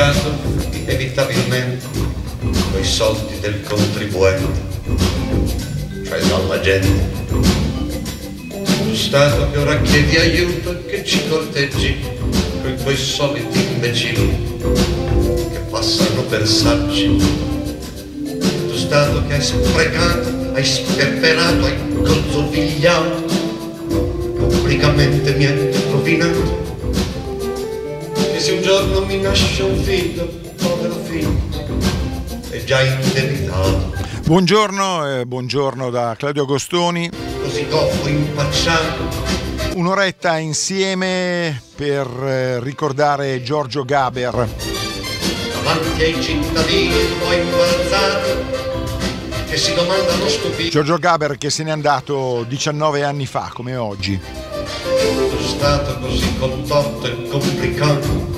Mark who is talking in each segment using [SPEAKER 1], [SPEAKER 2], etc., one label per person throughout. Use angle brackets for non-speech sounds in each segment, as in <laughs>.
[SPEAKER 1] pagato inevitabilmente coi soldi del contribuente, cioè dalla gente. Tu Stato che ora chiedi aiuto che ci corteggi con quei soliti imbecilli che passano per saggi. Tu Stato che hai sprecato hai sperperato, hai gozzovigliato, pubblicamente mi hai rovinato. Se un giorno mi nasce un figlio, povero figlio, è già indebitato.
[SPEAKER 2] Buongiorno, eh, buongiorno da Claudio Agostoni.
[SPEAKER 1] Così goffo impacciato.
[SPEAKER 2] Un'oretta insieme per eh, ricordare Giorgio Gaber.
[SPEAKER 1] Davanti ai cittadini poi imbalzato che si domandano stupiti.
[SPEAKER 2] Giorgio Gaber che se n'è andato 19 anni fa, come oggi.
[SPEAKER 1] Lo stato così contorto e complicato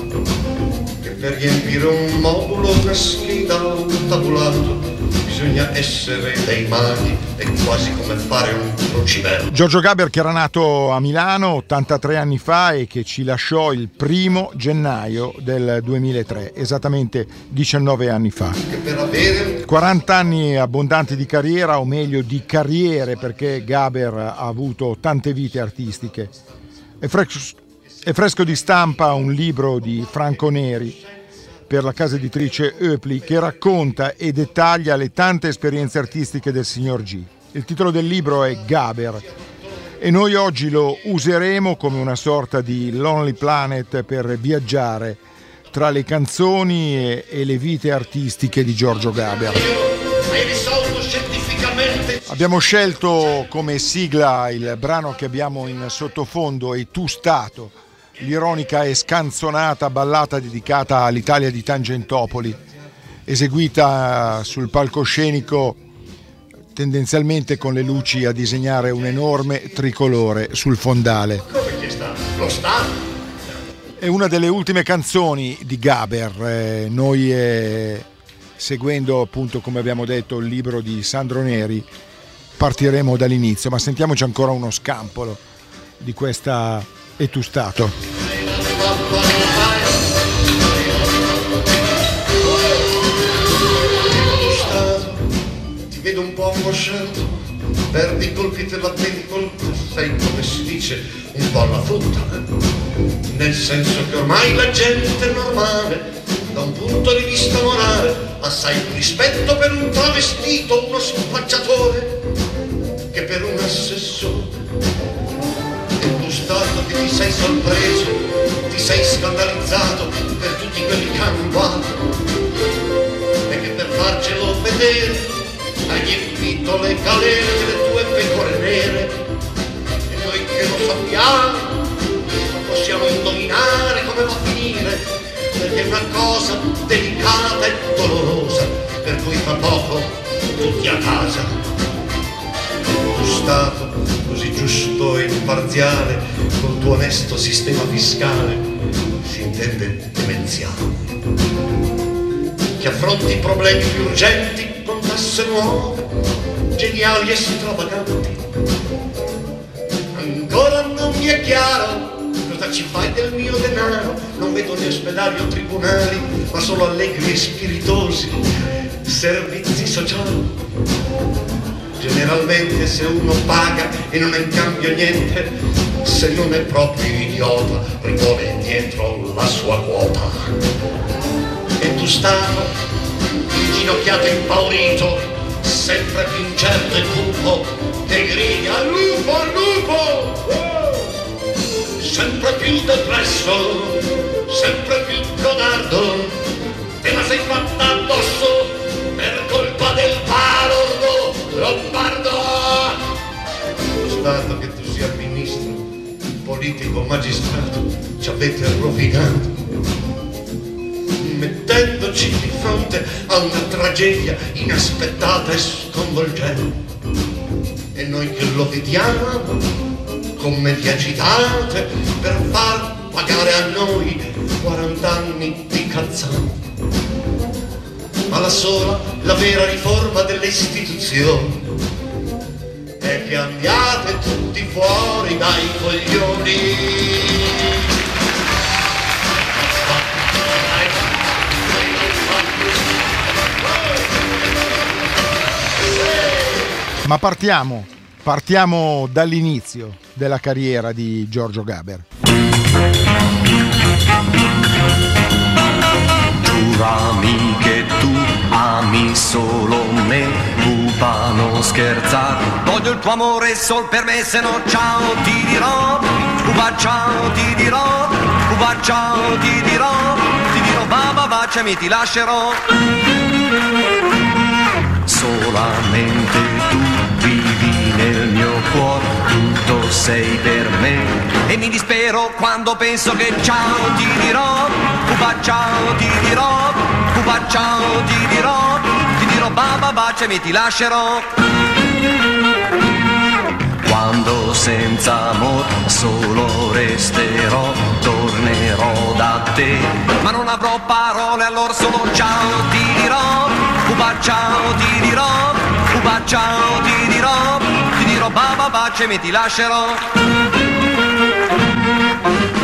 [SPEAKER 1] per riempire un modulo, una scheda, un tabulato bisogna essere dei maghi, è quasi come fare un cruciverba.
[SPEAKER 2] Giorgio Gaber che era nato a Milano 83 anni fa e che ci lasciò il primo gennaio del 2003, esattamente 19 anni fa.
[SPEAKER 1] Che per avere
[SPEAKER 2] 40 anni abbondanti di carriera, o meglio di carriere, perché Gaber ha avuto tante vite artistiche. È fresco, è fresco di stampa un libro di Franco Neri per la casa editrice Eupli che racconta e dettaglia le tante esperienze artistiche del signor G. Il titolo del libro è Gaber e noi oggi lo useremo come una sorta di Lonely Planet per viaggiare tra le canzoni e, e le vite artistiche di Giorgio Gaber. Abbiamo scelto come sigla il brano che abbiamo in sottofondo e Tu Stato, l'ironica e scanzonata ballata dedicata all'Italia di Tangentopoli, eseguita sul palcoscenico tendenzialmente con le luci a disegnare un enorme tricolore sul fondale. È una delle ultime canzoni di Gaber. eh, noi, eh, seguendo appunto, come abbiamo detto, il libro di Sandro Neri, partiremo dall'inizio, ma sentiamoci ancora uno scampolo di questa E tu Stato.
[SPEAKER 1] Ti vedo un po' angosciato perdi i colpi te la vedi col sei come si dice un po' alla frutta nel senso che ormai la gente normale da un punto di vista morale assai più rispetto per un travestito uno spacciatore che per un assessore ti sei sorpreso ti sei scandalizzato per tutti quelli che hanno guato e che per farcelo vedere hai riempito le galere delle tue pecore nere. E noi che lo sappiamo non possiamo indovinare come va a finire perché è una cosa delicata e dolorosa per cui fra poco tutti a casa. Così giusto e imparziale col tuo onesto sistema fiscale si intende demenziale che affronti problemi più urgenti con tasse nuove, geniali e stravaganti. Ancora non mi è chiaro cosa ci fai del mio denaro, non vedo né ospedali o tribunali, ma solo allegri e spiritosi servizi sociali. Generalmente se uno paga e non ha in cambio niente, se non è proprio idiota, rivuole indietro la sua quota e tu Stato, inginocchiato e impaurito, sempre più incerto e cupo, che grida al lupo, al lupo! Sempre più depresso, sempre più codardo, te la sei fatta addosso per colpa del parordo lombardo! Lo Stato che tu sia ministro, politico, magistrato, ci avete rovinato mettendoci di fronte a una tragedia inaspettata e sconvolgente. E noi che lo vediamo, commedie agitate, per far pagare a noi 40 anni di cazzate. Ma la sola, la vera riforma delle istituzioni e che andiate tutti fuori dai coglioni.
[SPEAKER 2] Ma partiamo, partiamo dall'inizio della carriera di Giorgio Gaber.
[SPEAKER 3] Giurami ami solo me, pupa non scherzare. Voglio il tuo amore sol per me, se no ciao ti dirò, pupa ciao ti dirò, pupa ciao ti dirò, ti dirò baba baciami ti lascerò. Solamente tu vivi nel mio cuore, tutto sei per me. E mi dispero quando penso che ciao ti dirò, pupa ciao ti dirò, pupa ciao ti dirò, ti dirò baba baciami ti lascerò. Quando senza amor solo resterò, tornerò da te. Ma non avrò parole, allora solo ciao ti dirò, pupa ciao ti dirò, pupa ciao ti dirò, ti dirò baba baciami ti lascerò.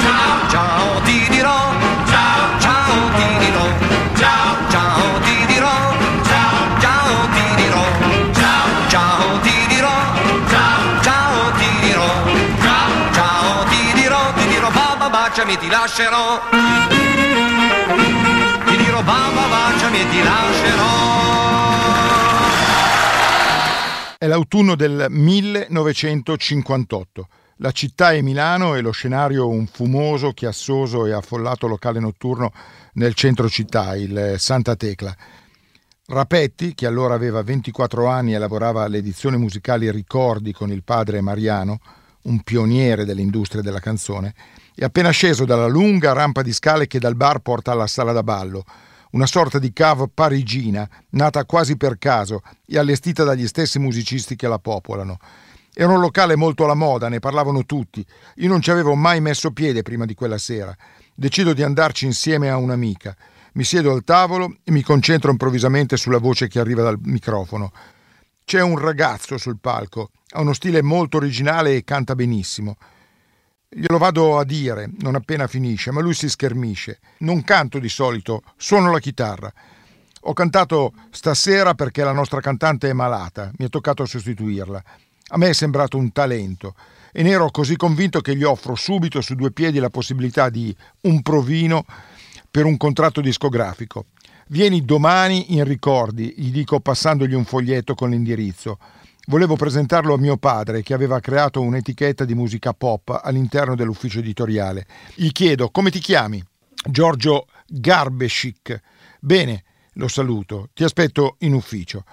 [SPEAKER 3] Ciao, ciao ti dirò, ciao, ciao ti dirò, ciao, ciao ti dirò, ciao, ti dirò, ciao, ti dirò, ciao, ti dirò, ti dirò, ti dirò baba baciami ti lascerò. Ti dirò baba baciami e ti lascerò.
[SPEAKER 2] È l'autunno del 1958. La città è Milano e lo scenario un fumoso, chiassoso e affollato locale notturno nel centro città, il Santa Tecla. Rapetti, che allora aveva 24 anni e lavorava alle edizioni musicali Ricordi con il padre Mariano, un pioniere dell'industria della canzone, è appena sceso dalla lunga rampa di scale che dal bar porta alla sala da ballo, una sorta di cave parigina, nata quasi per caso e allestita dagli stessi musicisti che la popolano. Era un locale molto alla moda, ne parlavano tutti. Io non ci avevo mai messo piede prima di quella sera. Decido di andarci insieme a un'amica. Mi siedo al tavolo e mi concentro improvvisamente sulla voce che arriva dal microfono. C'è un ragazzo sul palco, ha uno stile molto originale e canta benissimo. Glielo vado a dire non appena finisce, ma lui si schermisce. Non canto di solito, suono la chitarra. Ho cantato stasera perché la nostra cantante è malata, mi è toccato sostituirla. A me è sembrato un talento e ne ero così convinto che gli offro subito su due piedi la possibilità di un provino per un contratto discografico. Vieni domani in ricordi, gli dico passandogli un foglietto con l'indirizzo. Volevo presentarlo a mio padre che aveva creato un'etichetta di musica pop all'interno dell'ufficio editoriale. Gli chiedo come ti chiami? Giorgio Garbeschic. Bene, lo saluto, ti aspetto in ufficio.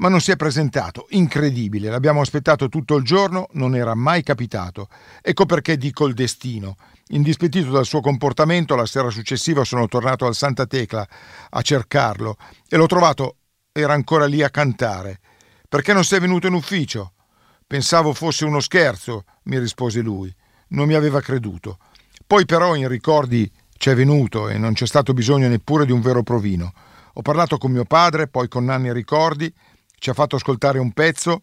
[SPEAKER 2] Ma non si è presentato, incredibile, l'abbiamo aspettato tutto il giorno, non era mai capitato. Ecco perché dico il destino. Indispettito dal suo comportamento, la sera successiva sono tornato al Santa Tecla a cercarlo e l'ho trovato, era ancora lì a cantare. Perché non sei venuto in ufficio? Pensavo fosse uno scherzo, mi rispose lui. Non mi aveva creduto. Poi però in ricordi c'è venuto e non c'è stato bisogno neppure di un vero provino. Ho parlato con mio padre, poi con Nanni Ricordi, ci ha fatto ascoltare un pezzo,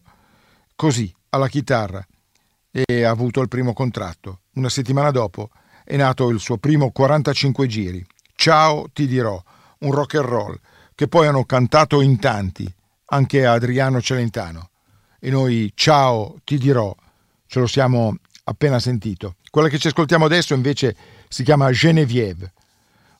[SPEAKER 2] così, alla chitarra, e ha avuto il primo contratto. Una settimana dopo è nato il suo primo 45 giri. Ciao, ti dirò, un rock and roll, che poi hanno cantato in tanti, anche Adriano Celentano. E noi, ciao, ti dirò, ce lo siamo appena sentito. Quella che ci ascoltiamo adesso invece si chiama Genevieve,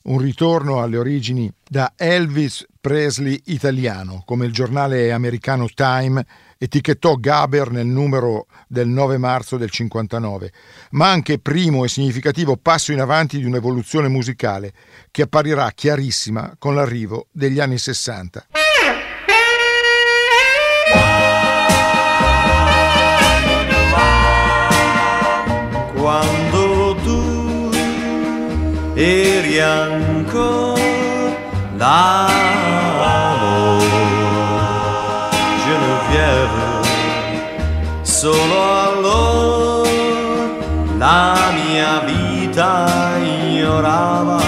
[SPEAKER 2] un ritorno alle origini da Elvis Presley italiano, come il giornale americano Time etichettò Gaber nel numero del 9 marzo del 59, ma anche primo e significativo passo in avanti di un'evoluzione musicale che apparirà chiarissima con l'arrivo degli anni 60.
[SPEAKER 4] quando eri ancora là. Genevieve, solo allora la mia vita ignorava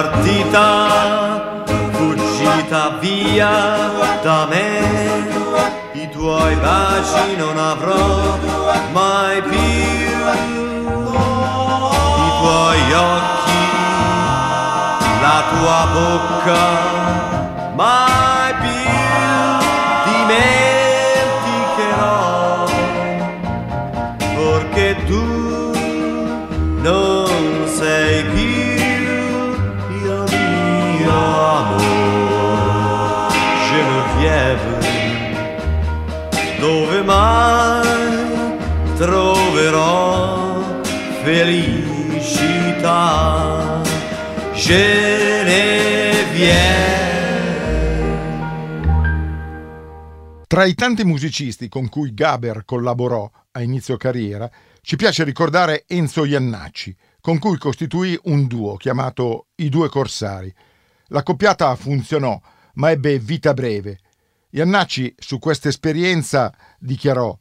[SPEAKER 3] partita, fuggita via da me, i tuoi baci non avrò mai più, i tuoi occhi, la tua bocca, mai
[SPEAKER 2] Tra i tanti musicisti con cui Gaber collaborò a inizio carriera, ci piace ricordare Enzo Iannacci, con cui costituì un duo chiamato I Due Corsari. La coppiata funzionò, ma ebbe vita breve. Iannacci su questa esperienza dichiarò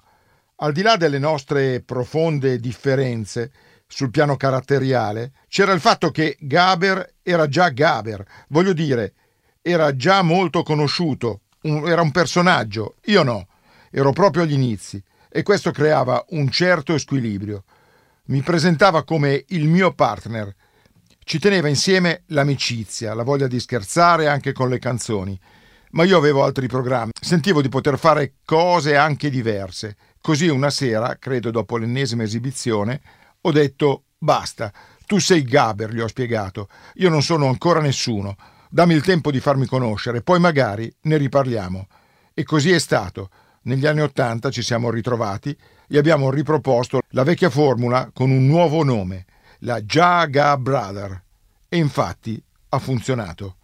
[SPEAKER 2] al di là delle nostre profonde differenze sul piano caratteriale, c'era il fatto che Gaber era già Gaber, voglio dire, era già molto conosciuto, un, era un personaggio, io no, ero proprio agli inizi. E questo creava un certo squilibrio. Mi presentava come il mio partner, ci teneva insieme l'amicizia, la voglia di scherzare anche con le canzoni, ma io avevo altri programmi, sentivo di poter fare cose anche diverse. Così una sera, credo dopo l'ennesima esibizione, ho detto basta, tu sei Gaber, gli ho spiegato, io non sono ancora nessuno, dammi il tempo di farmi conoscere, poi magari ne riparliamo. E così è stato. Negli anni Ottanta ci siamo ritrovati e abbiamo riproposto la vecchia formula con un nuovo nome, la Jaga Brother. E infatti ha funzionato.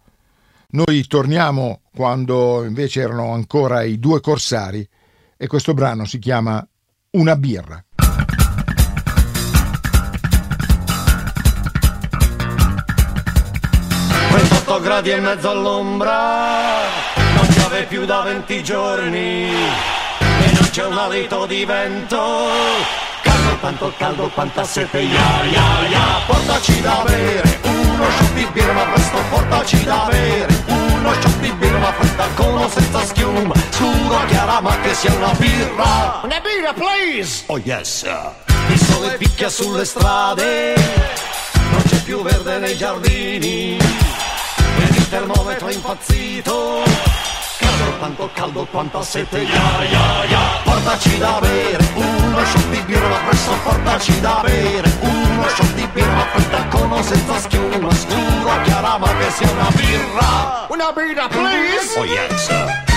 [SPEAKER 2] Noi torniamo quando invece erano ancora i due corsari e questo brano si chiama Una birra.
[SPEAKER 3] Gradi e mezzo all'ombra, non piove più da 20 giorni. E non c'è un alito di vento. Caldo, tanto caldo, quanta sete, ya, ya, ya, portaci da bere, uno shot di birra, ma presto portaci da bere, uno shot di birra, ma fredda con o senza schiuma, scuro, chiara, ma che sia una birra.
[SPEAKER 5] Una birra, please!
[SPEAKER 3] Oh yes, il sole picchia sulle strade, non c'è più verde nei giardini, termometro impazzito. Caldo, tanto caldo, quanta sete, ya, ya, ya. Portaci da bere, uno shot di birra, ma presto portaci da bere, uno shot di birra, fredda con o senza schiuma, scuro, chiara, ma che sia una birra.
[SPEAKER 5] Una birra, please!
[SPEAKER 3] Oh yes. Portaci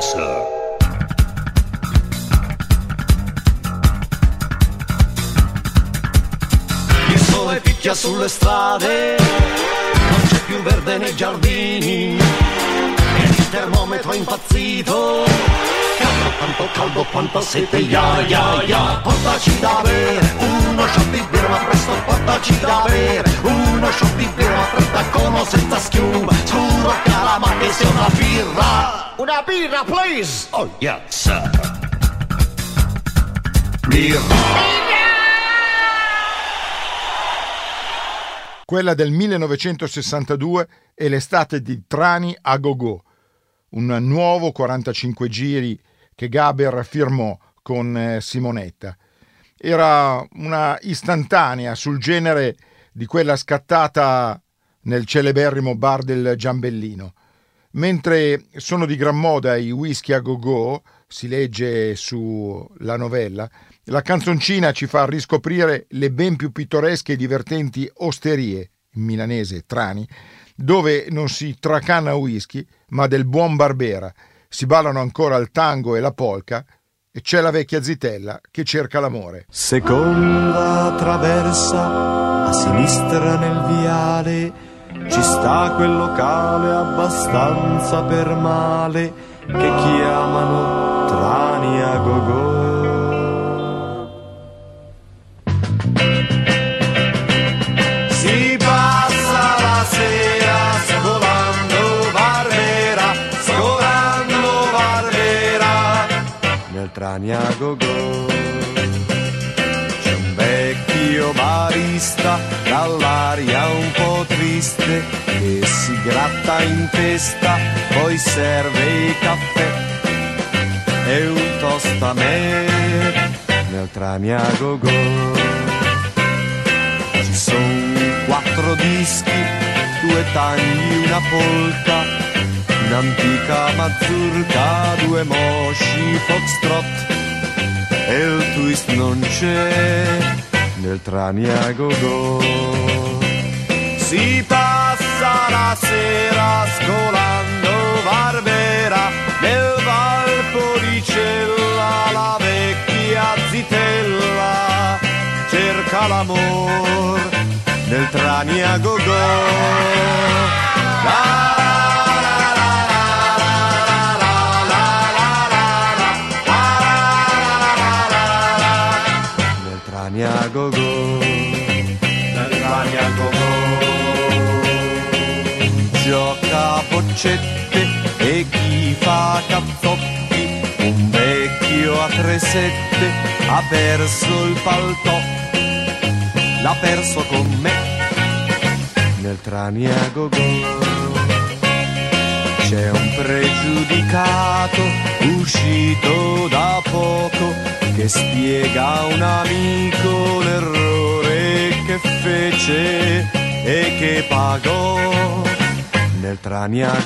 [SPEAKER 3] sir. Il sole picchia sulle strade, non c'è più verde nei giardini, e il termometro è impazzito. Tanto caldo, quanta sete, ya, ya, ya. Portaci da bere, uno shot di birra, ma presto portaci da bere, uno shot di birra, ma fredda con o senza schiuma, scuro, cara, ma che sia una birra.
[SPEAKER 5] Una birra, please!
[SPEAKER 3] Oh yes sir. Birra.
[SPEAKER 2] Quella del 1962 è l'estate di Trani a Gogò, un nuovo 45 giri che Gaber firmò con eh, Simonetta. Era una istantanea sul genere di quella scattata nel celeberrimo bar del Giambellino. Mentre sono di gran moda i whisky a go-go, si legge sulla novella, la canzoncina ci fa riscoprire le ben più pittoresche e divertenti osterie, in milanese trani, dove non si tracanna whisky, ma del buon Barbera. Si ballano ancora il tango e la polca e c'è la vecchia zitella che cerca l'amore.
[SPEAKER 4] Seconda traversa a sinistra nel viale, ci sta quel locale abbastanza per male che chiamano Trani a Gogò. Trani a Gogò. C'è un vecchio barista dall'aria un po' triste che si gratta in testa, poi serve i caffè e un toast a me nel Trani a Gogò. Ci sono quattro dischi, due tagli, una polka, un'antica mazurka, due mosci foxtrot e il twist non c'è nel Trani a Gogò. Si passa la sera scolando Barbera nel Valpolicella la vecchia zitella cerca l'amor nel Trani a Gogò. La, la, la, Trani a Gogò. Nel Trani a Gogò. Gioca a boccette e chi fa cazzotti, un vecchio a tre sette ha perso il paltò, l'ha perso con me nel Trani a Gogò. C'è un pregiudicato uscito da poco che spiega a un amico l'errore che fece e che pagò nel Trani a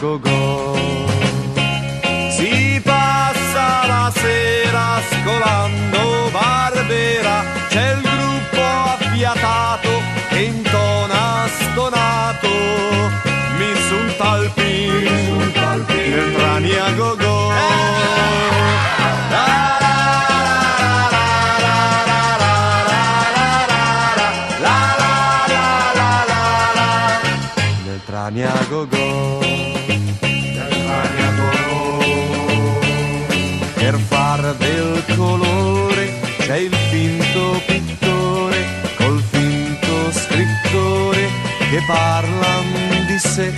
[SPEAKER 4] parlan di sé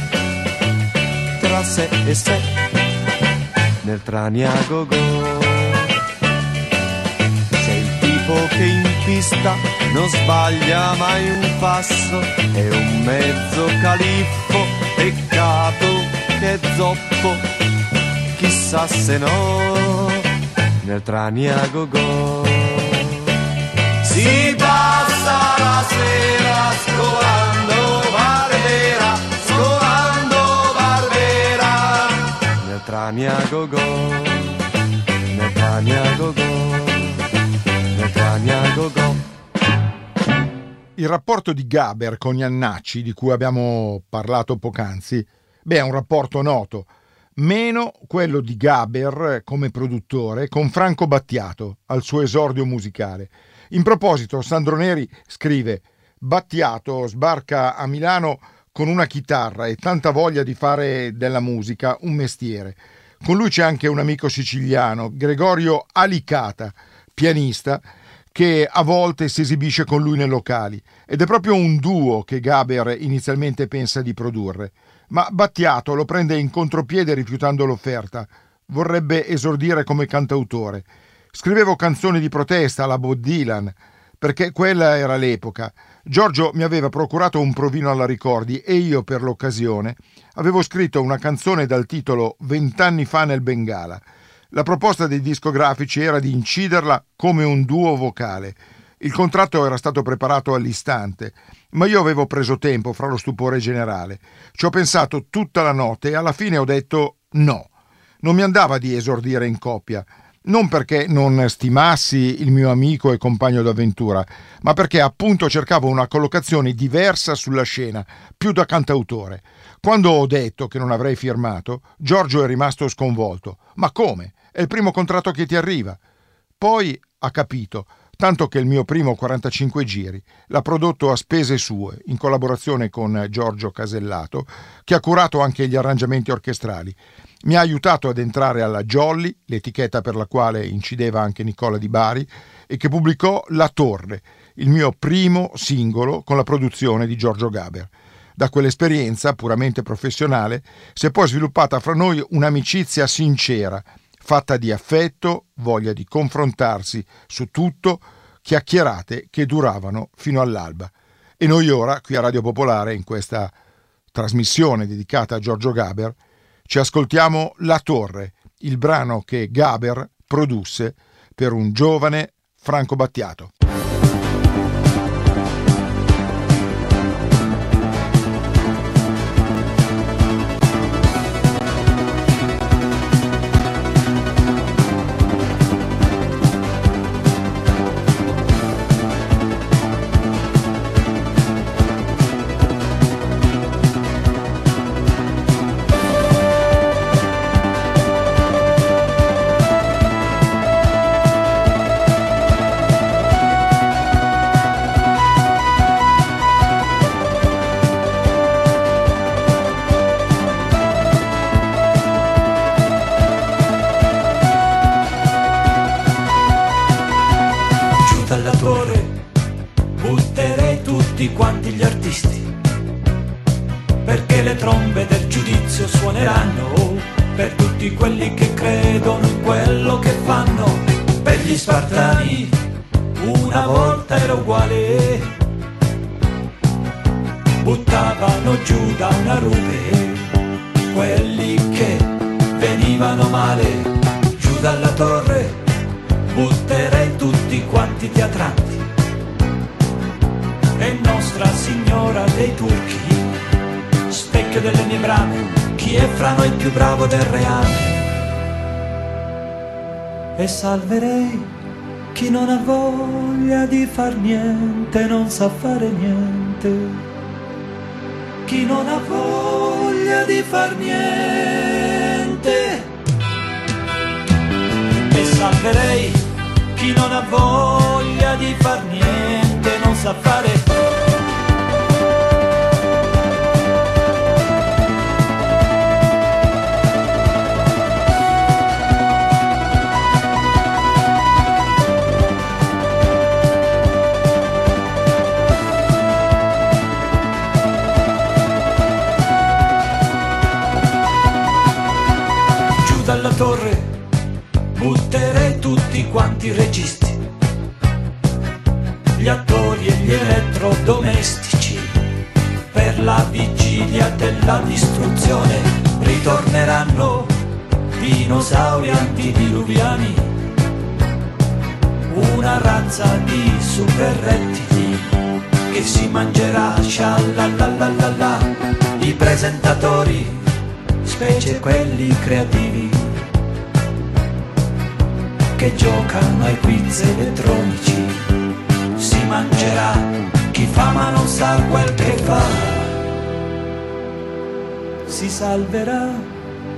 [SPEAKER 4] tra sé e sé nel Trani a Gogò. C'è il tipo che in pista non sbaglia mai un passo, è un mezzo califfo, peccato che zoppo, chissà se no, nel Trani a Gogò. Si passa la sera scolando nel Trani a Gogò, nel Trani a Gogò, nel Trani a.
[SPEAKER 2] Il rapporto di Gaber con Iannacci, di cui abbiamo parlato poc'anzi, beh, è un rapporto noto, meno quello di Gaber come produttore con Franco Battiato al suo esordio musicale. In proposito, Sandro Neri scrive: Battiato sbarca a Milano con una chitarra e tanta voglia di fare della musica un mestiere. Con lui c'è anche un amico siciliano, Gregorio Alicata, pianista, che a volte si esibisce con lui nei locali ed è proprio un duo che Gaber inizialmente pensa di produrre. Ma Battiato lo prende in contropiede rifiutando l'offerta. Vorrebbe esordire come cantautore. Scrivevo canzoni di protesta alla Bob Dylan, perché quella era l'epoca. Giorgio mi aveva procurato un provino alla ricordi e io, per l'occasione, avevo scritto una canzone dal titolo Vent'anni fa nel Bengala. La proposta dei discografici era di inciderla come un duo vocale. Il contratto era stato preparato all'istante, ma io avevo preso tempo fra lo stupore generale. Ci ho pensato tutta la notte e alla fine ho detto no. Non mi andava di esordire in coppia. non perché non stimassi il mio amico e compagno d'avventura, ma perché appunto cercavo una collocazione diversa sulla scena, più da cantautore. Quando ho detto che non avrei firmato, Giorgio è rimasto sconvolto. Ma come? È il primo contratto che ti arriva. Poi ha capito, tanto che il mio primo 45 giri l'ha prodotto a spese sue, in collaborazione con Giorgio Casellato, che ha curato anche gli arrangiamenti orchestrali. Mi ha aiutato ad entrare alla Jolly, l'etichetta per la quale incideva anche Nicola Di Bari, e che pubblicò La Torre, il mio primo singolo con la produzione di Giorgio Gaber. Da quell'esperienza puramente professionale si è poi sviluppata fra noi un'amicizia sincera, fatta di affetto, voglia di confrontarsi su tutto, chiacchierate che duravano fino all'alba. E noi ora, qui a Radio Popolare, in questa trasmissione dedicata a Giorgio Gaber, ci ascoltiamo La Torre, il brano che Gaber produsse per un giovane Franco Battiato.
[SPEAKER 6] Far niente, non sa fare niente. Chi non ha voglia di far niente. E salverei chi non ha voglia di far niente, non sa fare creativi che giocano ai quiz elettronici. Si mangerà chi fa ma non sa quel che fa. Si salverà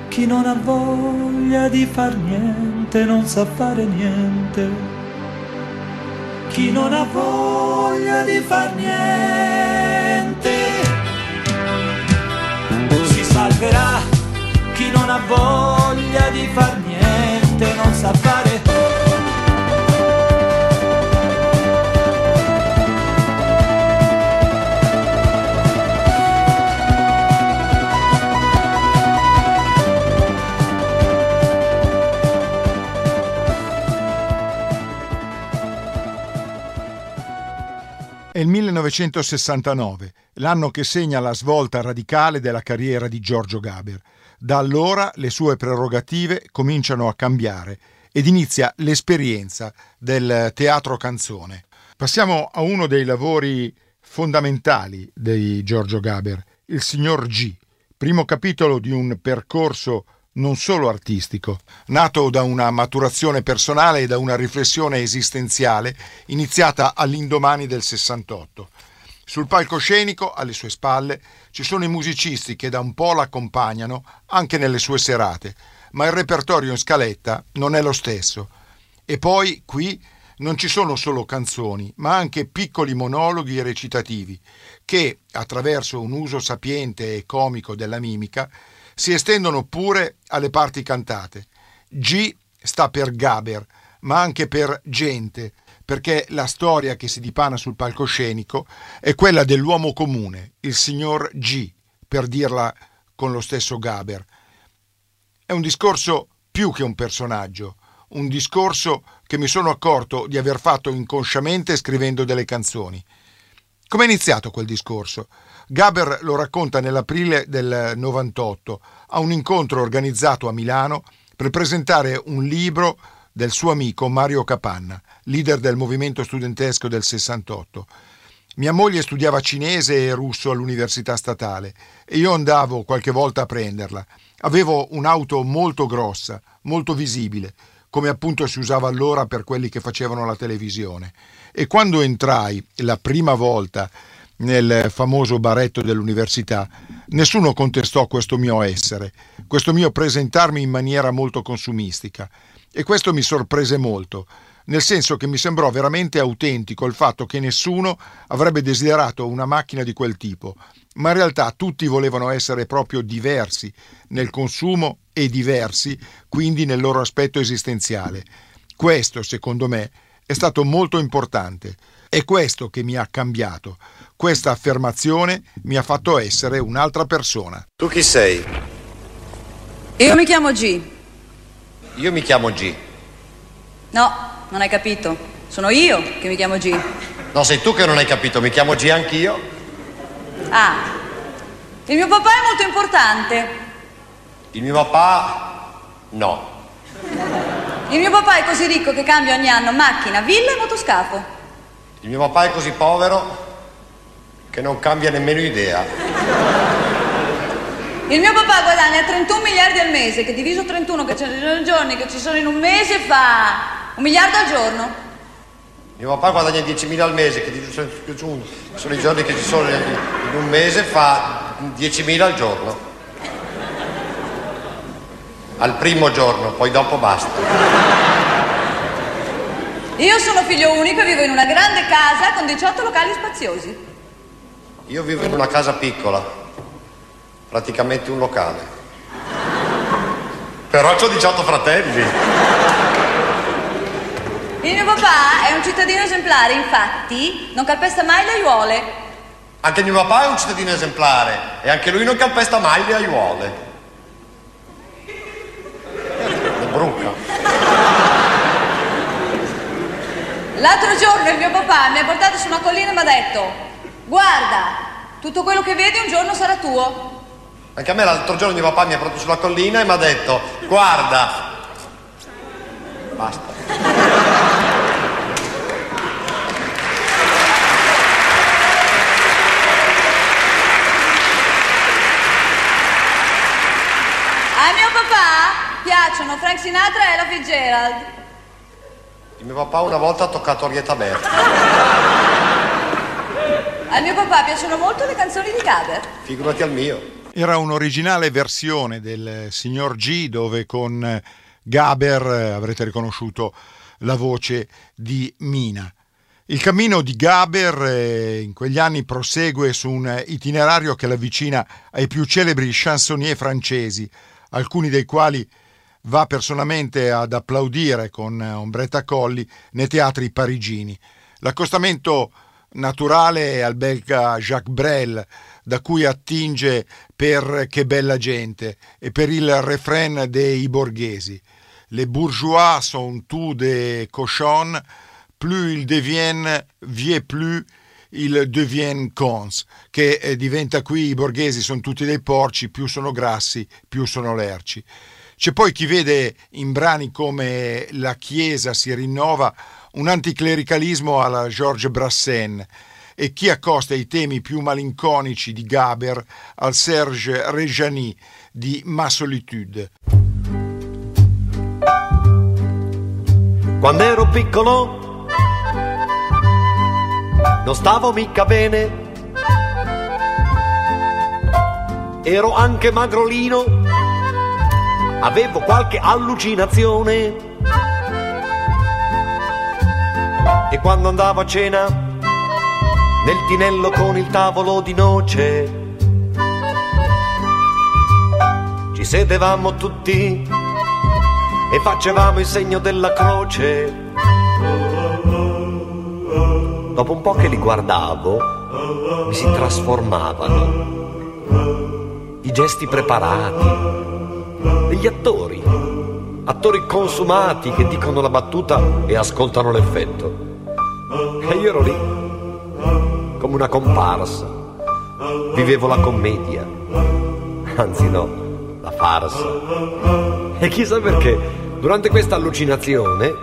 [SPEAKER 6] chi non ha voglia di far niente, non sa fare niente. Chi non ha voglia di far niente. Si salverà voglia di far niente, non sa fare.
[SPEAKER 2] È il 1969, l'anno che segna la svolta radicale della carriera di Giorgio Gaber. Da allora le sue prerogative cominciano a cambiare ed inizia l'esperienza del teatro canzone. Passiamo a uno dei lavori fondamentali di Giorgio Gaber, Il signor G, primo capitolo di un percorso non solo artistico, nato da una maturazione personale e da una riflessione esistenziale iniziata all'indomani del 68. Sul palcoscenico, alle sue spalle, ci sono i musicisti che da un po' l'accompagnano anche nelle sue serate, ma il repertorio in scaletta non è lo stesso. E poi, qui, non ci sono solo canzoni, ma anche piccoli monologhi recitativi che, attraverso un uso sapiente e comico della mimica, si estendono pure alle parti cantate. G sta per Gaber, ma anche per gente, perché la storia che si dipana sul palcoscenico è quella dell'uomo comune, il signor G, per dirla con lo stesso Gaber. È un discorso più che un personaggio, un discorso che mi sono accorto di aver fatto inconsciamente scrivendo delle canzoni. Come è iniziato quel discorso? Gaber lo racconta nell'aprile del 98 a un incontro organizzato a Milano per presentare un libro del suo amico Mario Capanna, leader del movimento studentesco del 68. Mia moglie studiava cinese e russo all'università statale e io andavo qualche volta a prenderla. Avevo un'auto molto grossa, molto visibile, come appunto si usava allora per quelli che facevano la televisione. E quando entrai la prima volta nel famoso baretto dell'università, nessuno contestò questo mio essere, questo mio presentarmi in maniera molto consumistica. E questo mi sorprese molto, nel senso che mi sembrò veramente autentico il fatto che nessuno avrebbe desiderato una macchina di quel tipo, ma in realtà tutti volevano essere proprio diversi nel consumo e diversi quindi nel loro aspetto esistenziale. Questo, secondo me, è stato molto importante. È questo che mi ha cambiato. Questa affermazione mi ha fatto essere un'altra persona.
[SPEAKER 1] Tu chi sei?
[SPEAKER 7] Io mi chiamo G.
[SPEAKER 1] Io mi chiamo G.
[SPEAKER 7] No, non hai capito. Sono io che mi chiamo G.
[SPEAKER 1] No, sei tu che non hai capito, mi chiamo G anch'io.
[SPEAKER 7] Ah, il mio papà è molto importante.
[SPEAKER 1] Il mio papà no.
[SPEAKER 7] Il mio papà è così ricco che cambia ogni anno macchina, villa e motoscafo.
[SPEAKER 1] Il mio papà è così povero che non cambia nemmeno idea.
[SPEAKER 7] Il mio papà guadagna 31 miliardi al mese, che diviso 31 che ci sono giorni che ci sono in un mese fa un miliardo al giorno.
[SPEAKER 1] Mio papà guadagna 10.000 al mese, che sono i giorni che ci sono in un mese fa 10.000 al giorno. Al primo giorno, poi dopo basta.
[SPEAKER 7] Io sono figlio unico e vivo in una grande casa con 18 locali spaziosi.
[SPEAKER 1] Io vivo in una casa piccola, praticamente un locale. Però ho 18 fratelli.
[SPEAKER 7] Il mio papà è un cittadino esemplare, infatti non calpesta mai le aiuole.
[SPEAKER 1] Anche mio papà è un cittadino esemplare e anche lui non calpesta mai le aiuole. È bruca.
[SPEAKER 7] L'altro giorno il mio papà mi ha portato su una collina e mi ha detto guarda, tutto quello che vedi un giorno sarà tuo.
[SPEAKER 1] Anche a me l'altro giorno mio papà mi ha portato sulla collina e mi ha detto guarda. Basta.
[SPEAKER 7] A mio papà piacciono Frank Sinatra e Ella Fitzgerald.
[SPEAKER 1] Il mio papà una volta ha toccato Arietta Berta.
[SPEAKER 7] Al mio papà piacciono molto le canzoni di Gaber.
[SPEAKER 1] Figurati al mio.
[SPEAKER 2] Era un'originale versione del signor G dove con Gaber eh, avrete riconosciuto la voce di Mina. Il cammino di Gaber eh, in quegli anni prosegue su un itinerario che l'avvicina ai più celebri chansonnier francesi, alcuni dei quali va personalmente ad applaudire con Ombretta Colli nei teatri parigini. L'accostamento naturale è al belga Jacques Brel, da cui attinge per Che bella gente e per il refrain dei borghesi. Les bourgeois sont tous des cochons, plus ils deviennent vieux plus ils deviennent cons, che eh, diventa qui i borghesi sono tutti dei porci, più sono grassi, più sono lerci. C'è poi chi vede in brani come La Chiesa si rinnova un anticlericalismo alla Georges Brassens e chi accosta i temi più malinconici di Gaber al Serge Rejani di Ma Solitude.
[SPEAKER 1] Quando ero piccolo non stavo mica bene, ero anche magrolino avevo qualche allucinazione. E quando andavo a cena, nel tinello con il tavolo di noce, ci sedevamo tutti e facevamo il segno della croce. Dopo un po' che li guardavo, mi si trasformavano. I gesti preparati, degli attori, attori consumati che dicono la battuta e ascoltano l'effetto. E io ero lì, come una comparsa. Vivevo la commedia, anzi no, la farsa. E chissà perché, durante questa allucinazione,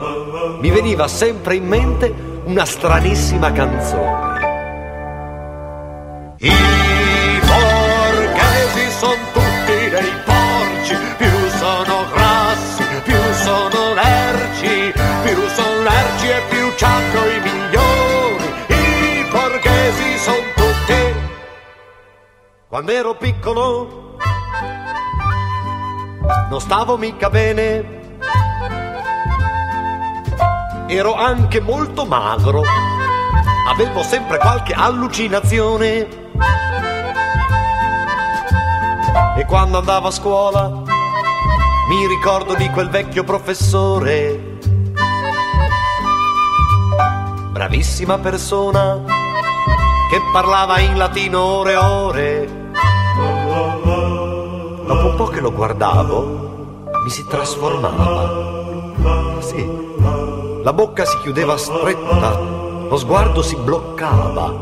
[SPEAKER 1] mi veniva sempre in mente una stranissima canzone. Quando ero piccolo non stavo mica bene. Ero anche molto magro. Avevo sempre qualche allucinazione. E quando andavo a scuola mi ricordo di quel vecchio professore. Bravissima persona che parlava in latino ore e ore. Po' che lo guardavo, mi si trasformava. Sì, la bocca si chiudeva stretta, lo sguardo si bloccava,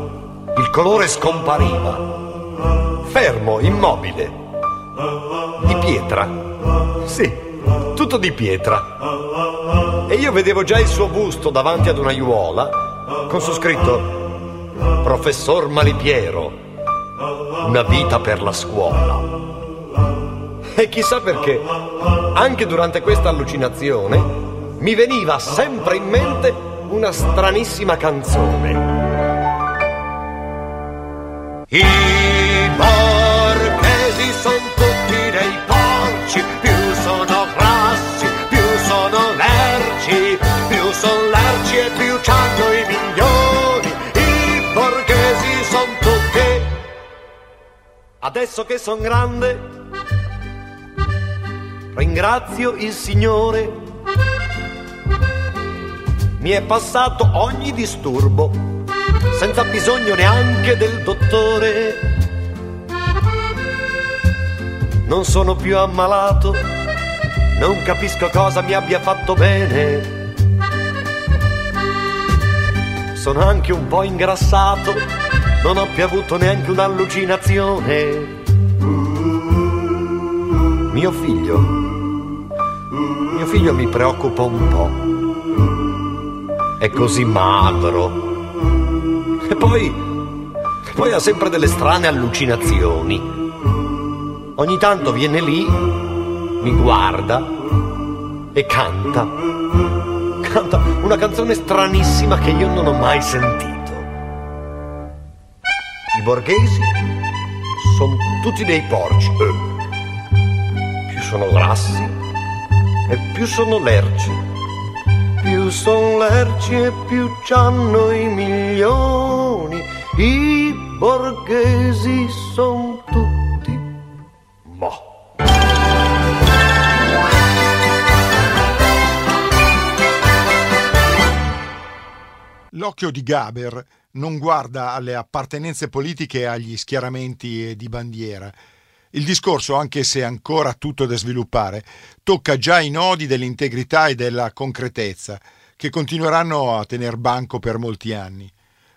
[SPEAKER 1] il colore scompariva. Fermo, immobile, di pietra. Sì, tutto di pietra. E io vedevo già il suo busto davanti ad una aiuola con su scritto Professor Malipiero, una vita per la scuola. <laughs> E chissà perché, anche durante questa allucinazione, mi veniva sempre in mente una stranissima canzone. I borghesi sono tutti dei porci, più sono grassi, più sono lerci, più sono lerci e più c'hanno i migliori. I borghesi sono tutti. Adesso che son grande, ringrazio il Signore. Mi è passato ogni disturbo, senza bisogno neanche del dottore. Non sono più ammalato, non capisco cosa mi abbia fatto bene. Sono anche un po' ingrassato, non ho più avuto neanche un'allucinazione. Mio figlio, mio figlio mi preoccupa un po'. È così magro. E poi, poi ha sempre delle strane allucinazioni. Ogni tanto viene lì, mi guarda e canta. Canta una canzone stranissima che io non ho mai sentito. I borghesi sono tutti dei porci. Eh. Più sono grassi e più sono lerci. Più sono lerci e più c'hanno i milioni. I borghesi sono tutti. Boh.
[SPEAKER 2] L'occhio di Gaber non guarda alle appartenenze politiche e agli schieramenti di bandiera. Il discorso, anche se ancora tutto da sviluppare, tocca già i nodi dell'integrità e della concretezza, che continueranno a tener banco per molti anni.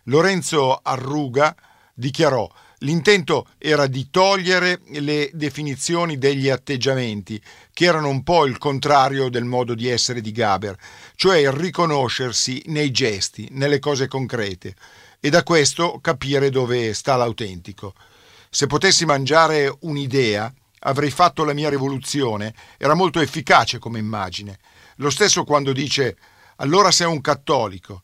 [SPEAKER 2] Lorenzo Arruga dichiarò L'intento era di togliere le definizioni degli atteggiamenti, che erano un po' il contrario del modo di essere di Gaber, cioè il riconoscersi nei gesti, nelle cose concrete, e da questo capire dove sta l'autentico. Se potessi mangiare un'idea, avrei fatto la mia rivoluzione, era molto efficace come immagine. Lo stesso quando dice Allora sei un cattolico.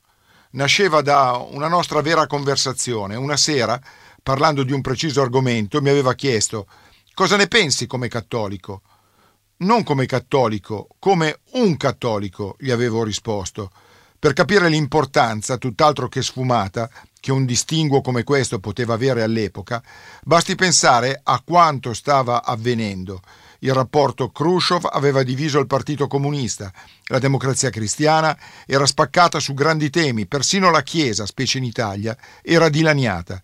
[SPEAKER 2] Nasceva da una nostra vera conversazione. Una sera, parlando di un preciso argomento, mi aveva chiesto cosa ne pensi come cattolico? Non come cattolico, come un cattolico, gli avevo risposto. Per capire l'importanza, tutt'altro che sfumata, che un distinguo come questo poteva avere all'epoca, basti pensare a quanto stava avvenendo. Il rapporto Khrushchev aveva diviso il Partito Comunista, la democrazia cristiana era spaccata su grandi temi, persino la Chiesa, specie in Italia, era dilaniata.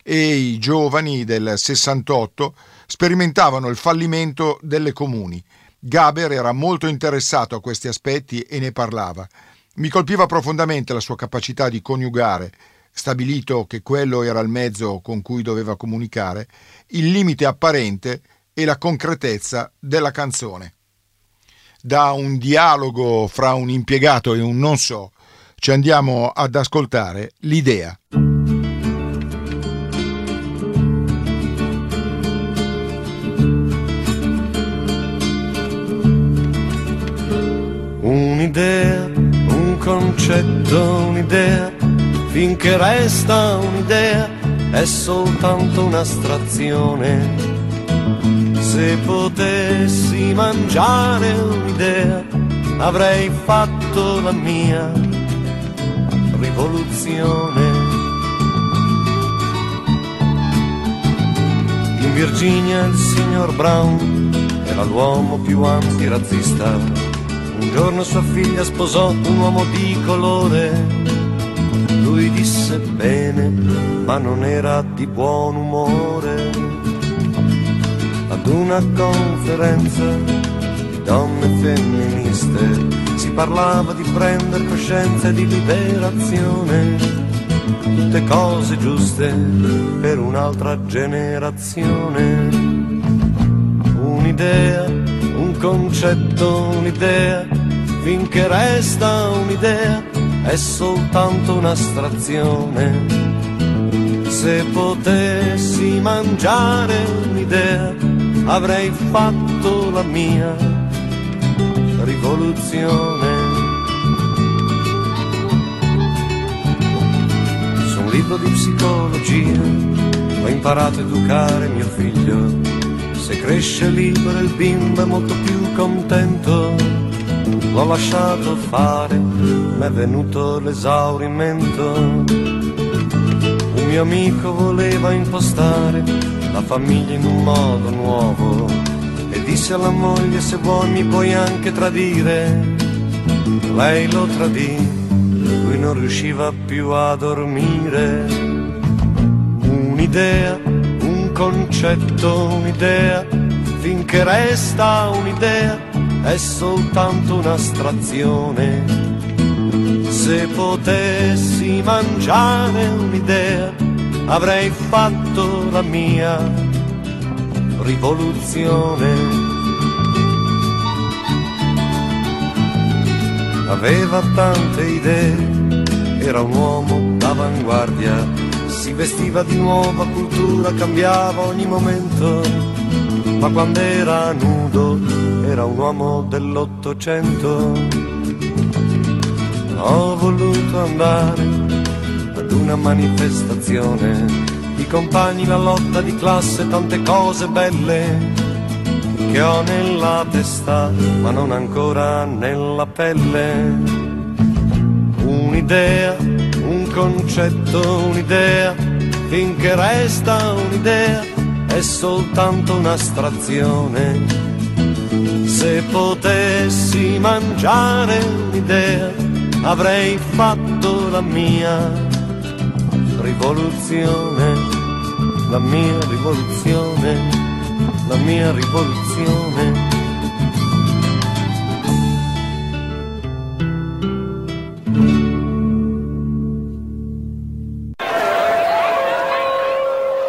[SPEAKER 2] E i giovani del 68 sperimentavano il fallimento delle comuni. Gaber era molto interessato a questi aspetti e ne parlava. Mi colpiva profondamente la sua capacità di coniugare stabilito che quello era il mezzo con cui doveva comunicare, il limite apparente e la concretezza della canzone. Da un dialogo fra un impiegato e un non so, ci andiamo ad ascoltare l'idea.
[SPEAKER 4] Un'idea, un concetto, un'idea finché resta un'idea è soltanto un'astrazione. Se potessi mangiare un'idea avrei fatto la mia rivoluzione. In Virginia il signor Brown era l'uomo più antirazzista. Un giorno sua figlia sposò un uomo di colore lui disse bene, ma non era di buon umore. Ad una conferenza di donne femministe si parlava di prendere coscienza e di liberazione. Tutte cose giuste per un'altra generazione. Un'idea, un concetto, un'idea, finché resta un'idea è soltanto un'astrazione. Se potessi mangiare un'idea, avrei fatto la mia rivoluzione. Su un libro di psicologia ho imparato a educare mio figlio. Se cresce libero il bimbo è molto più contento l'ho lasciato fare, m'è venuto l'esaurimento. Un mio amico voleva impostare la famiglia in un modo nuovo e disse alla moglie se vuoi mi puoi anche tradire. Lei lo tradì, lui non riusciva più a dormire. Un'idea, un concetto, un'idea, finché resta un'idea è soltanto un'astrazione. Se potessi mangiare un'idea, avrei fatto la mia rivoluzione. Aveva tante idee, era un uomo d'avanguardia, si vestiva di nuova cultura, cambiava ogni momento, ma quando era nudo era un uomo dell'Ottocento. Ho voluto andare ad una manifestazione, i compagni, la lotta di classe, tante cose belle che ho nella testa, ma non ancora nella pelle. Un'idea, un concetto, un'idea, finché resta un'idea, è soltanto un'astrazione se potessi mangiare un'idea, avrei fatto la mia rivoluzione, la mia rivoluzione, la mia rivoluzione.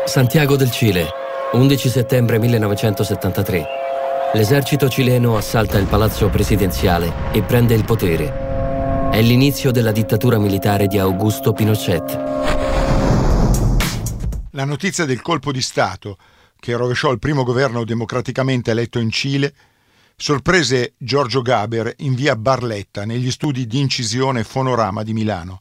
[SPEAKER 8] Santiago del Cile, 11 settembre 1973. L'esercito cileno assalta il palazzo presidenziale e prende il potere. È l'inizio della dittatura militare di Augusto Pinochet.
[SPEAKER 2] La notizia del colpo di Stato che rovesciò il primo governo democraticamente eletto in Cile sorprese Giorgio Gaber in via Barletta negli studi di incisione Fonorama di Milano.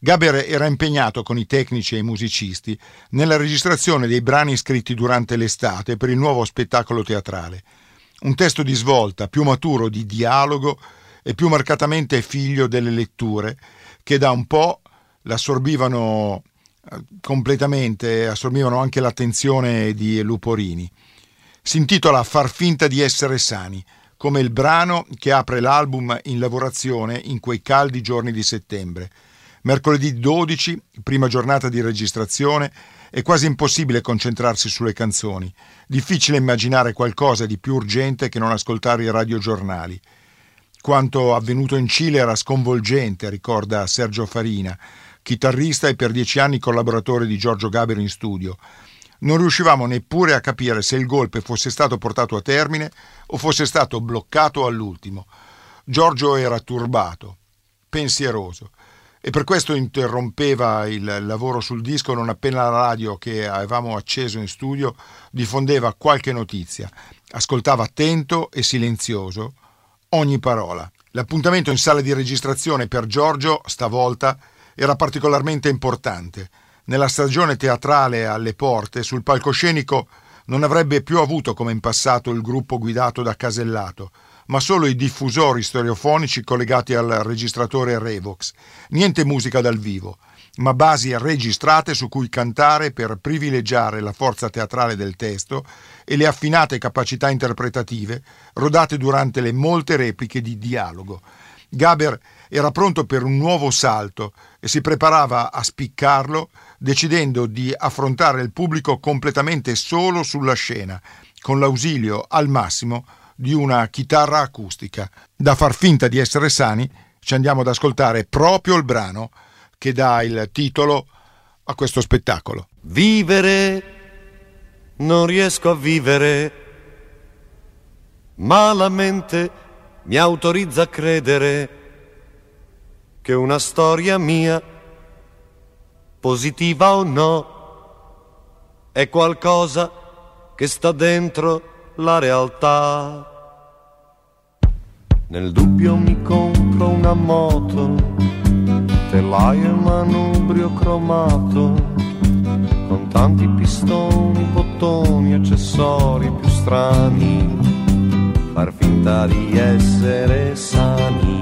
[SPEAKER 2] Gaber era impegnato con i tecnici e i musicisti nella registrazione dei brani scritti durante l'estate per il nuovo spettacolo teatrale. Un testo di svolta, più maturo di dialogo e più marcatamente figlio delle letture che da un po' l'assorbivano eh, completamente, assorbivano anche l'attenzione di Luporini. Si intitola Far finta di essere sani, come il brano che apre l'album in lavorazione in quei caldi giorni di settembre. Mercoledì 12, prima giornata di registrazione, è quasi impossibile concentrarsi sulle canzoni. Difficile immaginare qualcosa di più urgente che non ascoltare i radiogiornali. Quanto avvenuto in Cile era sconvolgente, ricorda Sergio Farina, chitarrista e per dieci anni collaboratore di Giorgio Gaber in studio. Non riuscivamo neppure a capire se il golpe fosse stato portato a termine o fosse stato bloccato all'ultimo. Giorgio era turbato, pensieroso e per questo interrompeva il lavoro sul disco non appena la radio che avevamo acceso in studio diffondeva qualche notizia. Ascoltava attento e silenzioso ogni parola. L'appuntamento in sala di registrazione per Giorgio, stavolta, era particolarmente importante. Nella stagione teatrale alle porte, sul palcoscenico, non avrebbe più avuto come in passato il gruppo guidato da Casellato, ma solo i diffusori stereofonici collegati al registratore Revox. Niente musica dal vivo, ma basi registrate su cui cantare per privilegiare la forza teatrale del testo e le affinate capacità interpretative rodate durante le molte repliche di dialogo. Gaber era pronto per un nuovo salto e si preparava a spiccarlo, decidendo di affrontare il pubblico completamente solo sulla scena, con l'ausilio al massimo di una chitarra acustica. Da far finta di essere sani, ci andiamo ad ascoltare proprio il brano che dà il titolo a questo spettacolo.
[SPEAKER 4] Vivere, non riesco a vivere, ma la mente mi autorizza a credere che una storia mia, positiva o no, è qualcosa che sta dentro la realtà. Nel dubbio mi compro una moto, telaio e manubrio cromato, con tanti pistoni, bottoni, accessori più strani, far finta di essere sani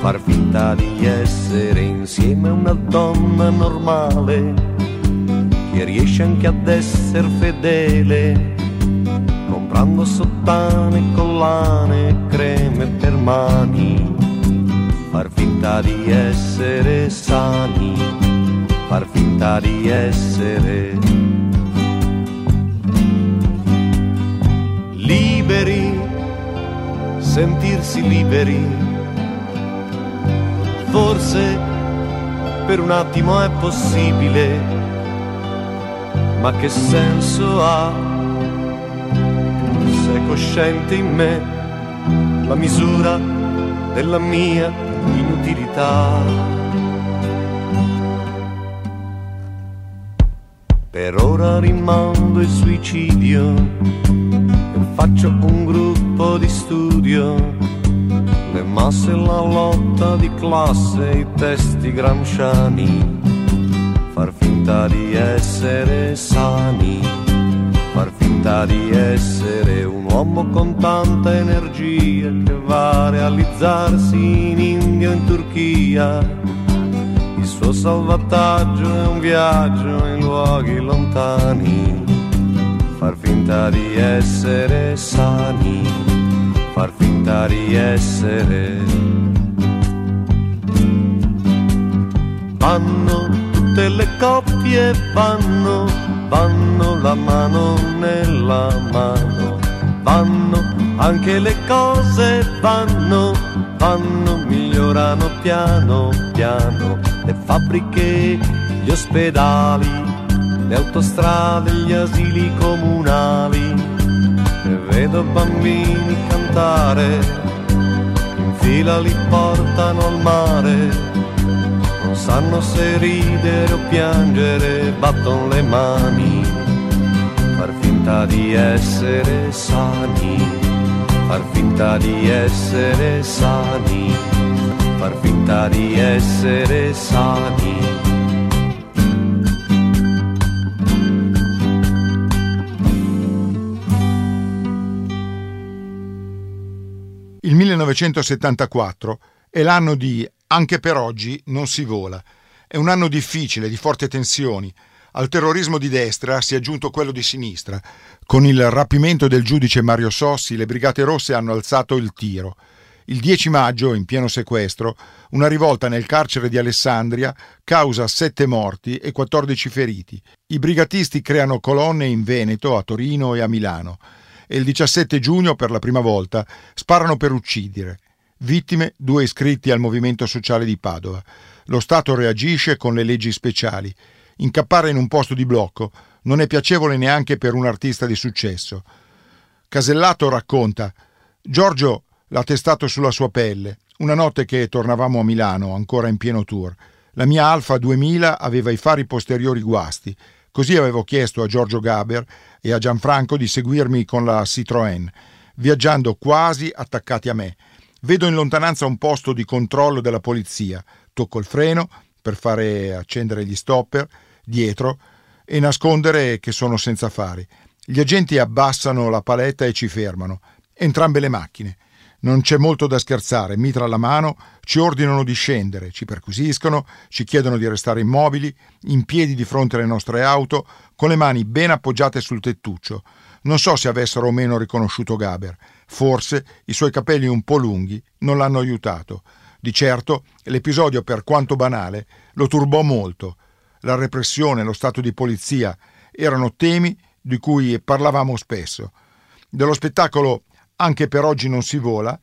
[SPEAKER 4] far finta di essere insieme a una donna normale che riesce anche ad essere fedele comprando sottane, collane, creme per mani. Far finta di essere sani far finta di essere liberi sentirsi liberi. Forse per un attimo è possibile, ma che senso ha se cosciente in me la misura della mia inutilità? Per ora rimando il suicidio e faccio un gruppo di studio le masse, la lotta di classe, i testi gramsciani, far finta di essere sani, far finta di essere un uomo con tanta energia che va a realizzarsi in India o in Turchia. Il suo salvataggio è un viaggio in luoghi lontani, far finta di essere sani far finta di essere. Vanno tutte le coppie, vanno, vanno la mano nella mano, vanno anche le cose, vanno, vanno, migliorano piano piano, le fabbriche, gli ospedali, le autostrade, gli asili comunali. E vedo bambini cantare, in fila li portano al mare, sanno se ridere o piangere, battono le mani, far finta di essere sani,
[SPEAKER 9] far finta di essere sani, far finta di essere sani.
[SPEAKER 2] Il 1974 è l'anno di Anche per oggi non si vola. È un anno difficile, di forti tensioni. Al terrorismo di destra si è aggiunto quello di sinistra. Con il rapimento del giudice Mario Sossi, le Brigate Rosse hanno alzato il tiro. Il 10 maggio, in pieno sequestro, una rivolta nel carcere di Alessandria causa sette morti e 14 feriti. I brigatisti creano colonne in Veneto, a Torino e a Milano e il 17 giugno, per la prima volta, sparano per uccidere. Vittime due iscritti al Movimento Sociale di Padova. Lo Stato reagisce con le leggi speciali. Incappare in un posto di blocco non è piacevole neanche per un artista di successo. Casellato racconta: Giorgio l'ha testato sulla sua pelle. Una notte che tornavamo a Milano, ancora in pieno tour. La mia Alfa 2000 aveva i fari posteriori guasti. Così avevo chiesto a Giorgio Gaber e a Gianfranco di seguirmi con la Citroën, viaggiando quasi attaccati a me. Vedo in lontananza un posto di controllo della polizia. Tocco il freno per fare accendere gli stopper dietro e nascondere che sono senza fari. Gli agenti abbassano la paletta e ci fermano. Entrambe le macchine. Non c'è molto da scherzare, mitra alla mano, ci ordinano di scendere, ci perquisiscono, ci chiedono di restare immobili, in piedi di fronte alle nostre auto, con le mani ben appoggiate sul tettuccio. Non so se avessero o meno riconosciuto Gaber. Forse i suoi capelli un po' lunghi non l'hanno aiutato. Di certo l'episodio, per quanto banale, lo turbò molto. La repressione, lo stato di polizia erano temi di cui parlavamo spesso. Dello spettacolo Anche per oggi non si vola,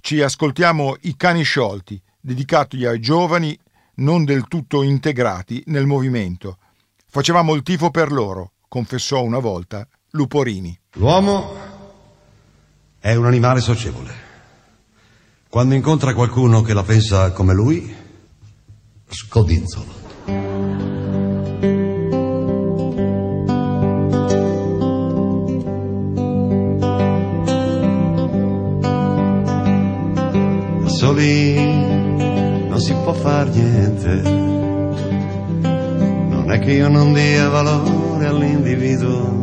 [SPEAKER 2] ci ascoltiamo I cani sciolti, dedicati ai giovani non del tutto integrati nel movimento. Facevamo il tifo per loro, confessò una volta Luporini.
[SPEAKER 4] L'uomo è un animale socievole. Quando incontra qualcuno che la pensa come lui, scodinzolo. Soli non si può far niente. Non è che io non dia valore all'individuo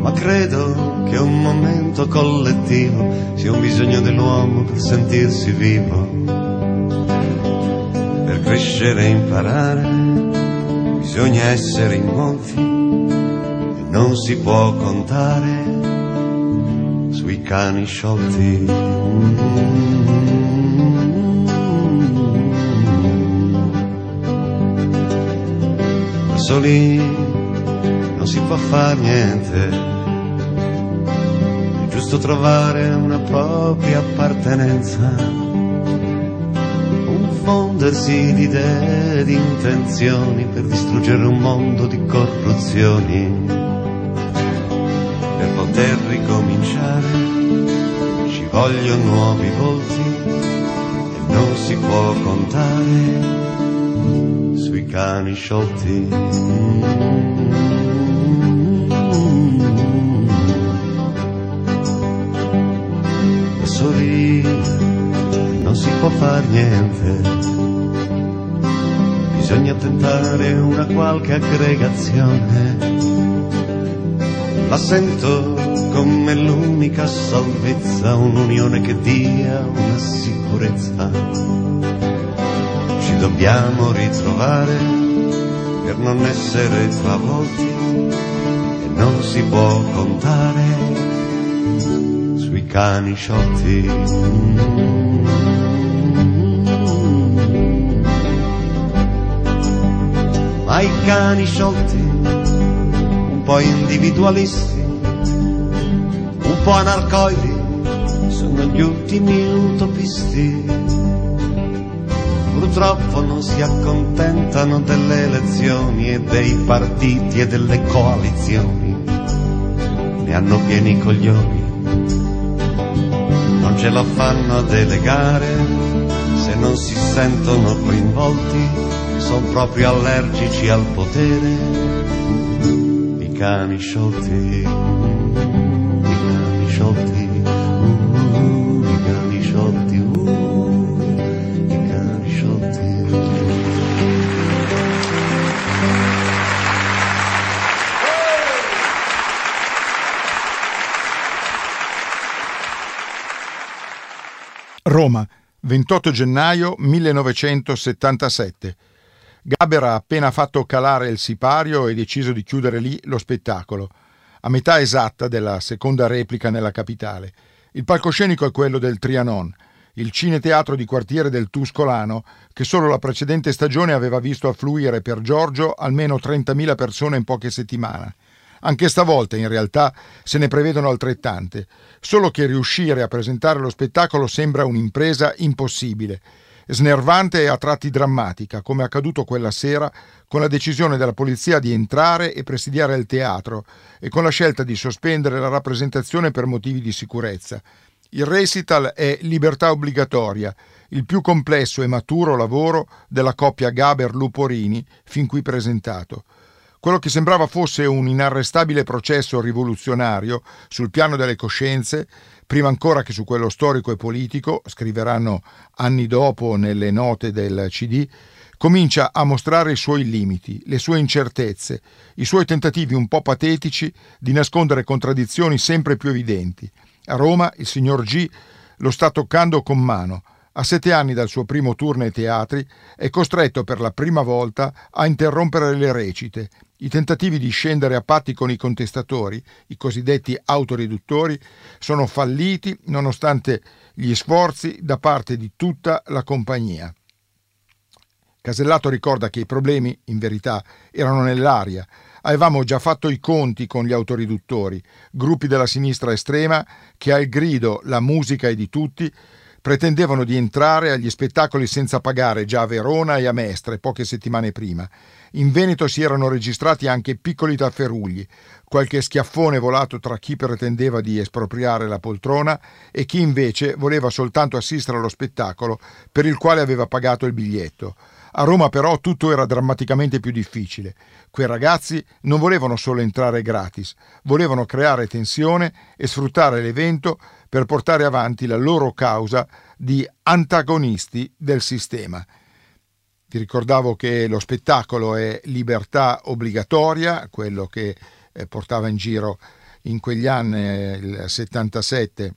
[SPEAKER 4] ma credo che un momento collettivo sia un bisogno dell'uomo per sentirsi vivo. Per crescere e imparare bisogna essere in molti e non si può contare sui cani sciolti. Da soli non si può far niente giusto trovare una propria appartenenza, un fondersi di idee e di intenzioni per distruggere un mondo di corruzioni. Per poter ricominciare ci vogliono nuovi volti e non si può contare sui cani sciolti. soli non si può far niente. Bisogna tentare una qualche aggregazione. La sento come l'unica salvezza, un'unione che dia una sicurezza. Ci dobbiamo ritrovare per non essere travolti e non si può contare sui cani sciolti. Ma i cani sciolti, un po' individualisti, po' anarcoidi, sono gli ultimi utopisti. Purtroppo non si accontentano delle elezioni e dei partiti e delle coalizioni, ne hanno pieni i coglioni non ce la fanno a delegare se non si sentono coinvolti, sono proprio allergici al potere. I cani sciolti, i cani sciolti, uh, i cani sciolti, uh, i cani sciolti.
[SPEAKER 2] Roma, 28 gennaio 1977. Gaber ha appena fatto calare il sipario e deciso di chiudere lì lo spettacolo, a metà esatta della seconda replica nella capitale. Il palcoscenico è quello del Trianon, il cineteatro di quartiere del Tuscolano, che solo la precedente stagione aveva visto affluire per Giorgio almeno 30.000 persone in poche settimane. Anche stavolta, in realtà, se ne prevedono altrettante, solo che riuscire a presentare lo spettacolo sembra un'impresa impossibile, snervante e a tratti drammatica, come accaduto quella sera con la decisione della polizia di entrare e presidiare il teatro e con la scelta di sospendere la rappresentazione per motivi di sicurezza. Il recital è Libertà obbligatoria, il più complesso e maturo lavoro della coppia Gaber-Luporini fin qui presentato. Quello che sembrava fosse un inarrestabile processo rivoluzionario sul piano delle coscienze, prima ancora che su quello storico e politico, scriveranno anni dopo nelle note del CD, comincia a mostrare i suoi limiti, le sue incertezze, i suoi tentativi un po' patetici di nascondere contraddizioni sempre più evidenti. A Roma il signor G lo sta toccando con mano. A sette anni dal suo primo tour nei teatri è costretto per la prima volta a interrompere le recite. I tentativi di scendere a patti con i contestatori, i cosiddetti autoriduttori, sono falliti nonostante gli sforzi da parte di tutta la compagnia. Casellato ricorda che i problemi, in verità, erano nell'aria. Avevamo già fatto i conti con gli autoriduttori, gruppi della sinistra estrema che al grido La musica è di tutti pretendevano di entrare agli spettacoli senza pagare già a Verona e a Mestre poche settimane prima. In Veneto si erano registrati anche piccoli tafferugli, qualche schiaffone volato tra chi pretendeva di espropriare la poltrona e chi invece voleva soltanto assistere allo spettacolo per il quale aveva pagato il biglietto. A Roma però tutto era drammaticamente più difficile. Quei ragazzi non volevano solo entrare gratis, volevano creare tensione e sfruttare l'evento per portare avanti la loro causa di antagonisti del sistema. Vi ricordavo che lo spettacolo è libertà obbligatoria, quello che eh, portava in giro in quegli anni, eh, il 77,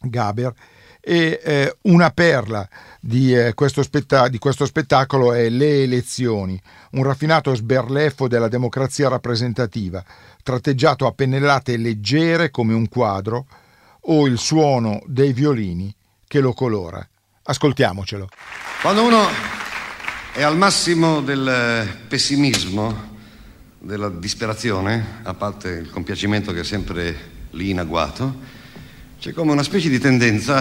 [SPEAKER 2] Gaber, e eh, una perla di, eh, questo spetta- di, questo spettacolo è Le elezioni, un raffinato sberleffo della democrazia rappresentativa, tratteggiato a pennellate leggere come un quadro, o il suono dei violini che lo colora. Ascoltiamocelo.
[SPEAKER 1] Quando uno è al massimo del pessimismo, della disperazione, a parte il compiacimento che è sempre lì in agguato, c'è come una specie di tendenza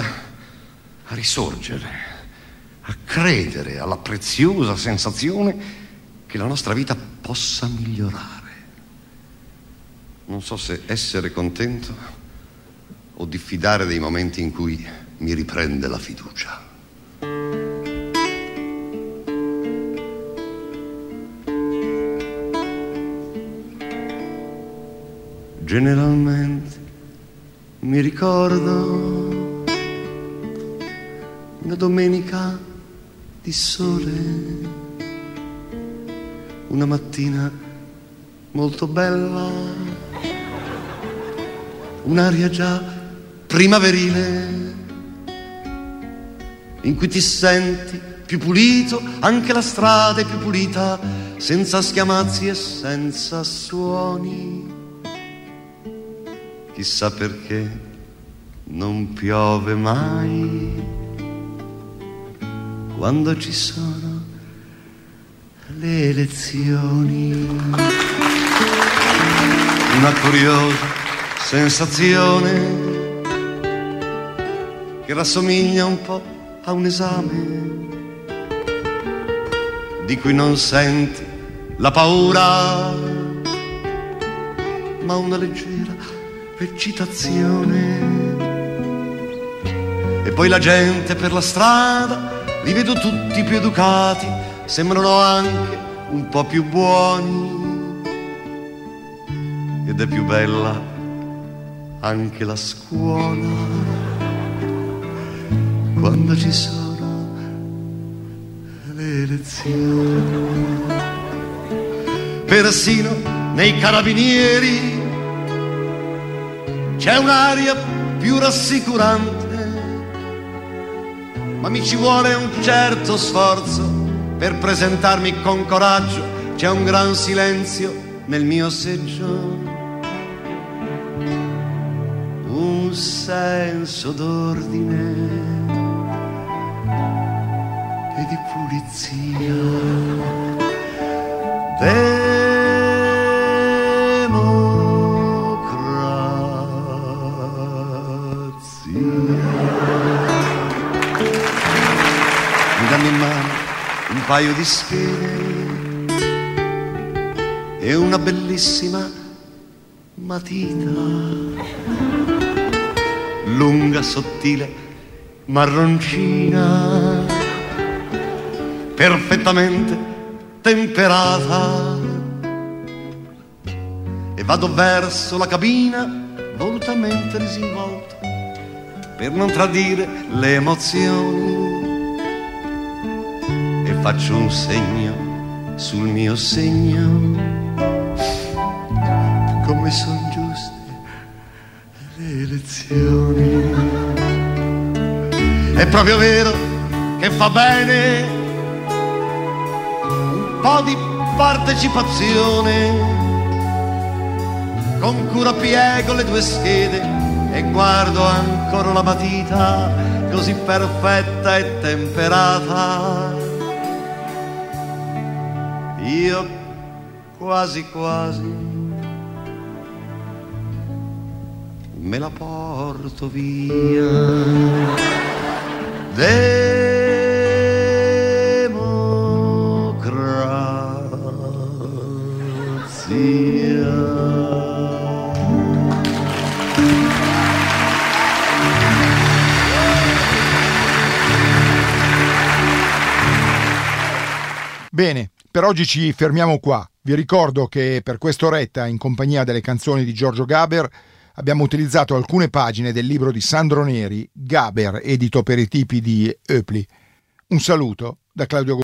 [SPEAKER 1] a risorgere, a credere alla preziosa sensazione che la nostra vita possa migliorare. Non so se essere contento o diffidare dei momenti in cui mi riprende la fiducia. Generalmente mi ricordo una domenica di sole, una mattina molto bella, un'aria già primaverile in cui ti senti più pulito, anche la strada è più pulita, senza schiamazzi e senza suoni. Chissà perché non piove mai quando ci sono le elezioni. Una curiosa sensazione che rassomiglia un po' a un esame di cui non senti la paura, ma una leggera eccitazione. E poi la gente per la strada, li vedo tutti più educati, sembrano anche un po' più buoni. Ed è più bella anche la scuola, ci sono le lezioni. Persino nei carabinieri c'è un'aria più rassicurante, ma mi ci vuole un certo sforzo per presentarmi con coraggio, c'è un gran silenzio nel mio seggio. Un senso d'ordine di pulizia. Mi danno in mano un paio di schede e una bellissima matita, lunga, sottile, marroncina, perfettamente temperata. E vado verso la cabina volutamente disinvolto per non tradire le emozioni. E faccio un segno sul mio segno. Come sono giuste le elezioni. È proprio vero che fa bene po' di partecipazione con cura piego le due schede e guardo ancora la matita così perfetta e temperata. Io quasi quasi me la porto via. Democrazia.
[SPEAKER 2] Bene, per oggi ci fermiamo qua. Vi ricordo che per quest'oretta, in compagnia delle canzoni di Giorgio Gaber, abbiamo utilizzato alcune pagine del libro di Sandro Neri, Gaber, edito per i tipi di Eupli. Un saluto da Claudio